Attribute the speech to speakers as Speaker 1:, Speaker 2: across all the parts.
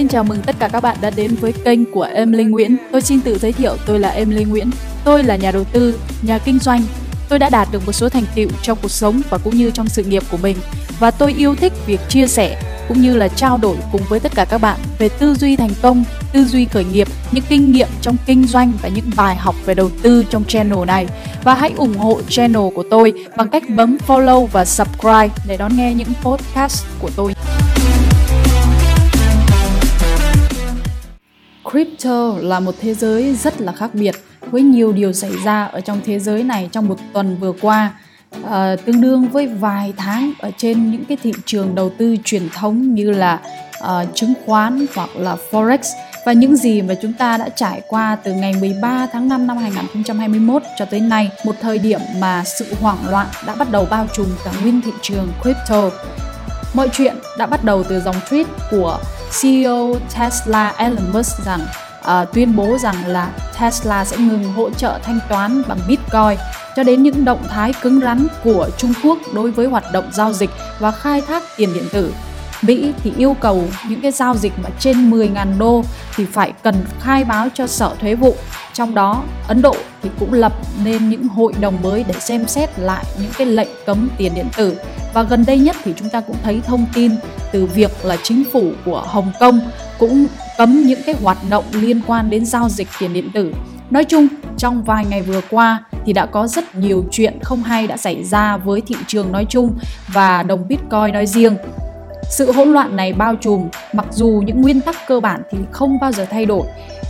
Speaker 1: Xin chào mừng tất cả các bạn đã đến với kênh của em linh Nguyễn. Tôi xin tự giới thiệu tôi là em linh Nguyễn. Tôi là nhà đầu tư, nhà kinh doanh. Tôi đã đạt được một số thành tựu trong cuộc sống và cũng như trong sự nghiệp của mình và tôi yêu thích việc chia sẻ cũng như là trao đổi cùng với tất cả các bạn về tư duy thành công, tư duy khởi nghiệp, những kinh nghiệm trong kinh doanh và những bài học về đầu tư trong channel này. Và hãy ủng hộ channel của tôi bằng cách bấm follow và subscribe để đón nghe những podcast của tôi. Crypto là một thế giới rất là khác biệt với nhiều điều xảy ra ở trong thế giới này trong một tuần vừa qua à, tương đương với vài tháng ở trên những cái thị trường đầu tư truyền thống như là à, chứng khoán hoặc là forex và những gì mà chúng ta đã trải qua từ ngày 13 tháng 5 năm 2021 cho tới nay, một thời điểm mà sự hoảng loạn đã bắt đầu bao trùm cả nguyên thị trường crypto. Mọi chuyện đã bắt đầu từ dòng tweet của CEO Tesla Elon Musk rằng uh, tuyên bố rằng là Tesla sẽ ngừng hỗ trợ thanh toán bằng Bitcoin cho đến những động thái cứng rắn của Trung Quốc đối với hoạt động giao dịch và khai thác tiền điện tử. Mỹ thì yêu cầu những cái giao dịch mà trên 10.000 đô thì phải cần khai báo cho Sở Thuế vụ. Trong đó, Ấn Độ thì cũng lập nên những hội đồng mới để xem xét lại những cái lệnh cấm tiền điện tử. Và gần đây nhất thì chúng ta cũng thấy thông tin từ việc là chính phủ của Hồng Kông cũng cấm những cái hoạt động liên quan đến giao dịch tiền điện tử. Nói chung, trong vài ngày vừa qua thì đã có rất nhiều chuyện không hay đã xảy ra với thị trường nói chung và đồng Bitcoin nói riêng. Sự hỗn loạn này bao trùm, mặc dù những nguyên tắc cơ bản thì không bao giờ thay đổi.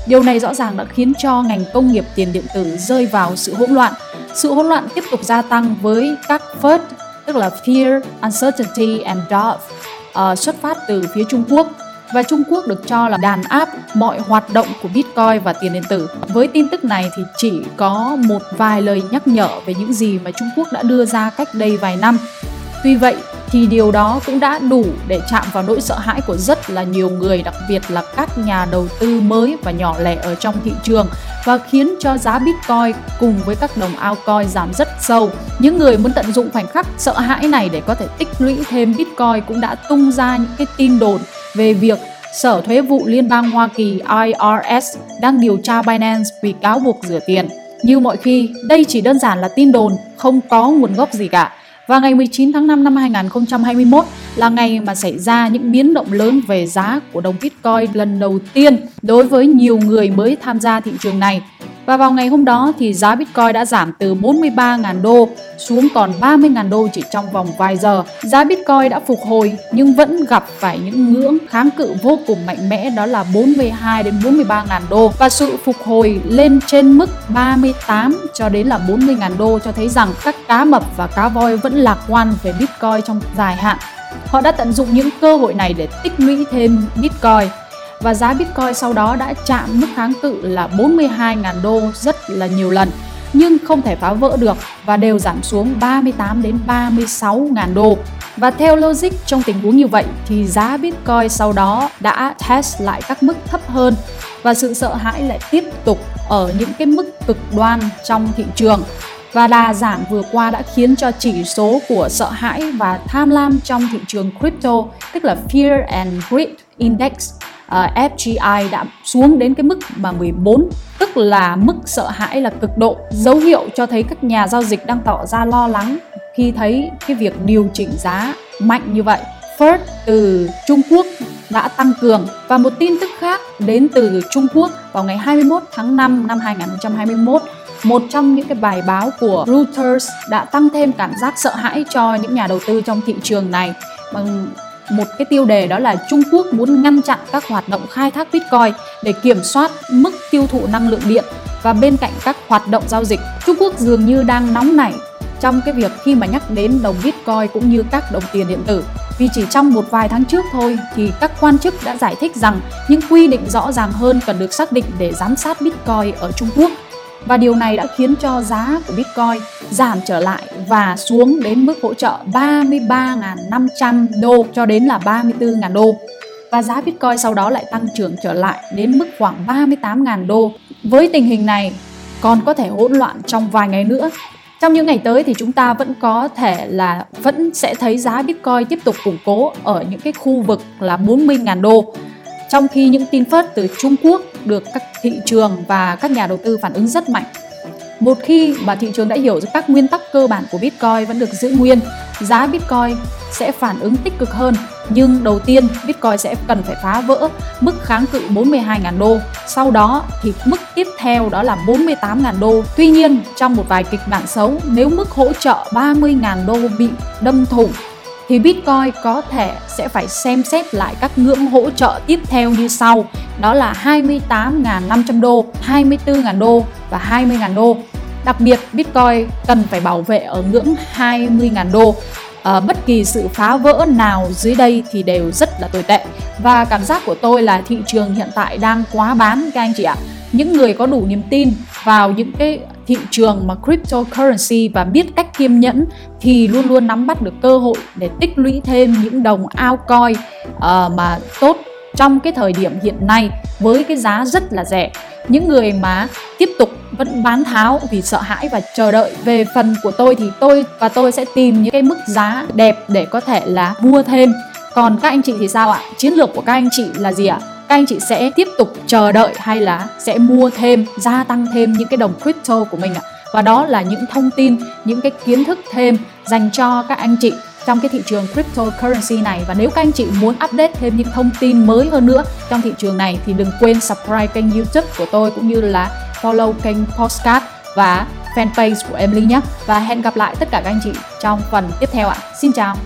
Speaker 1: Điều này rõ ràng đã khiến cho ngành công nghiệp tiền điện tử rơi vào sự hỗn loạn. Sự hỗn loạn tiếp tục gia tăng với các FUD, tức là Fear, Uncertainty and Doubt, uh, xuất phát từ phía Trung Quốc và Trung Quốc được cho là đàn áp mọi hoạt động của Bitcoin và tiền điện tử. Với tin tức này thì chỉ có một vài lời nhắc nhở về những gì mà Trung Quốc đã đưa ra cách đây vài năm. Tuy vậy thì điều đó cũng đã đủ để chạm vào nỗi sợ hãi của rất là nhiều người, đặc biệt là các nhà đầu tư mới và nhỏ lẻ ở trong thị trường và khiến cho giá Bitcoin cùng với các đồng altcoin giảm rất sâu. Những người muốn tận dụng khoảnh khắc sợ hãi này để có thể tích lũy thêm Bitcoin cũng đã tung ra những cái tin đồn về việc Sở Thuế vụ Liên bang Hoa Kỳ IRS đang điều tra Binance vì cáo buộc rửa tiền. Như mọi khi, đây chỉ đơn giản là tin đồn, không có nguồn gốc gì cả. Và ngày 19 tháng 5 năm 2021 là ngày mà xảy ra những biến động lớn về giá của đồng Bitcoin lần đầu tiên đối với nhiều người mới tham gia thị trường này. Và vào ngày hôm đó thì giá Bitcoin đã giảm từ 43.000 đô xuống còn 30.000 đô chỉ trong vòng vài giờ. Giá Bitcoin đã phục hồi nhưng vẫn gặp phải những ngưỡng kháng cự vô cùng mạnh mẽ, đó là 42 đến 43.000 đô và sự phục hồi lên trên mức 38 cho đến là 40.000 đô cho thấy rằng các cá mập và cá voi vẫn lạc quan về Bitcoin trong dài hạn. Họ đã tận dụng những cơ hội này để tích lũy thêm Bitcoin và giá Bitcoin sau đó đã chạm mức kháng cự là 42.000 đô rất là nhiều lần nhưng không thể phá vỡ được và đều giảm xuống 38 đến 36 ngàn đô. Và theo logic trong tình huống như vậy thì giá Bitcoin sau đó đã test lại các mức thấp hơn và sự sợ hãi lại tiếp tục ở những cái mức cực đoan trong thị trường. Và đà giảm vừa qua đã khiến cho chỉ số của sợ hãi và tham lam trong thị trường crypto, tức là Fear and Greed Index Ờ, FGI đã xuống đến cái mức mà 14 tức là mức sợ hãi là cực độ. Dấu hiệu cho thấy các nhà giao dịch đang tỏ ra lo lắng khi thấy cái việc điều chỉnh giá mạnh như vậy. First từ Trung Quốc đã tăng cường. Và một tin tức khác đến từ Trung Quốc vào ngày 21 tháng 5 năm 2021 một trong những cái bài báo của Reuters đã tăng thêm cảm giác sợ hãi cho những nhà đầu tư trong thị trường này. Bằng một cái tiêu đề đó là Trung Quốc muốn ngăn chặn các hoạt động khai thác Bitcoin để kiểm soát mức tiêu thụ năng lượng điện và bên cạnh các hoạt động giao dịch, Trung Quốc dường như đang nóng nảy trong cái việc khi mà nhắc đến đồng Bitcoin cũng như các đồng tiền điện tử. Vì chỉ trong một vài tháng trước thôi thì các quan chức đã giải thích rằng những quy định rõ ràng hơn cần được xác định để giám sát Bitcoin ở Trung Quốc và điều này đã khiến cho giá của Bitcoin giảm trở lại và xuống đến mức hỗ trợ 33.500 đô cho đến là 34.000 đô. Và giá Bitcoin sau đó lại tăng trưởng trở lại đến mức khoảng 38.000 đô. Với tình hình này, còn có thể hỗn loạn trong vài ngày nữa. Trong những ngày tới thì chúng ta vẫn có thể là vẫn sẽ thấy giá Bitcoin tiếp tục củng cố ở những cái khu vực là 40.000 đô trong khi những tin phớt từ Trung Quốc được các thị trường và các nhà đầu tư phản ứng rất mạnh. Một khi mà thị trường đã hiểu được các nguyên tắc cơ bản của Bitcoin vẫn được giữ nguyên, giá Bitcoin sẽ phản ứng tích cực hơn. Nhưng đầu tiên, Bitcoin sẽ cần phải phá vỡ mức kháng cự 42.000 đô. Sau đó thì mức tiếp theo đó là 48.000 đô. Tuy nhiên, trong một vài kịch bản xấu, nếu mức hỗ trợ 30.000 đô bị đâm thủng thì Bitcoin có thể sẽ phải xem xét lại các ngưỡng hỗ trợ tiếp theo như sau. Đó là 28.500 đô, 24.000 đô và 20.000 đô. Đặc biệt Bitcoin cần phải bảo vệ ở ngưỡng 20.000 đô. À, bất kỳ sự phá vỡ nào dưới đây thì đều rất là tồi tệ và cảm giác của tôi là thị trường hiện tại đang quá bán các anh chị ạ những người có đủ niềm tin vào những cái thị trường mà cryptocurrency và biết cách kiêm nhẫn thì luôn luôn nắm bắt được cơ hội để tích lũy thêm những đồng altcoin uh, ờ, mà tốt trong cái thời điểm hiện nay với cái giá rất là rẻ. Những người mà tiếp tục vẫn bán tháo vì sợ hãi và chờ đợi về phần của tôi thì tôi và tôi sẽ tìm những cái mức giá đẹp để có thể là mua thêm. Còn các anh chị thì sao ạ? Chiến lược của các anh chị là gì ạ? Các anh chị sẽ tiếp tục chờ đợi hay là sẽ mua thêm, gia tăng thêm những cái đồng crypto của mình ạ và đó là những thông tin, những cái kiến thức thêm dành cho các anh chị trong cái thị trường cryptocurrency này và nếu các anh chị muốn update thêm những thông tin mới hơn nữa trong thị trường này thì đừng quên subscribe kênh youtube của tôi cũng như là follow kênh postcard và fanpage của Emily nhé và hẹn gặp lại tất cả các anh chị trong phần tiếp theo ạ. Xin chào!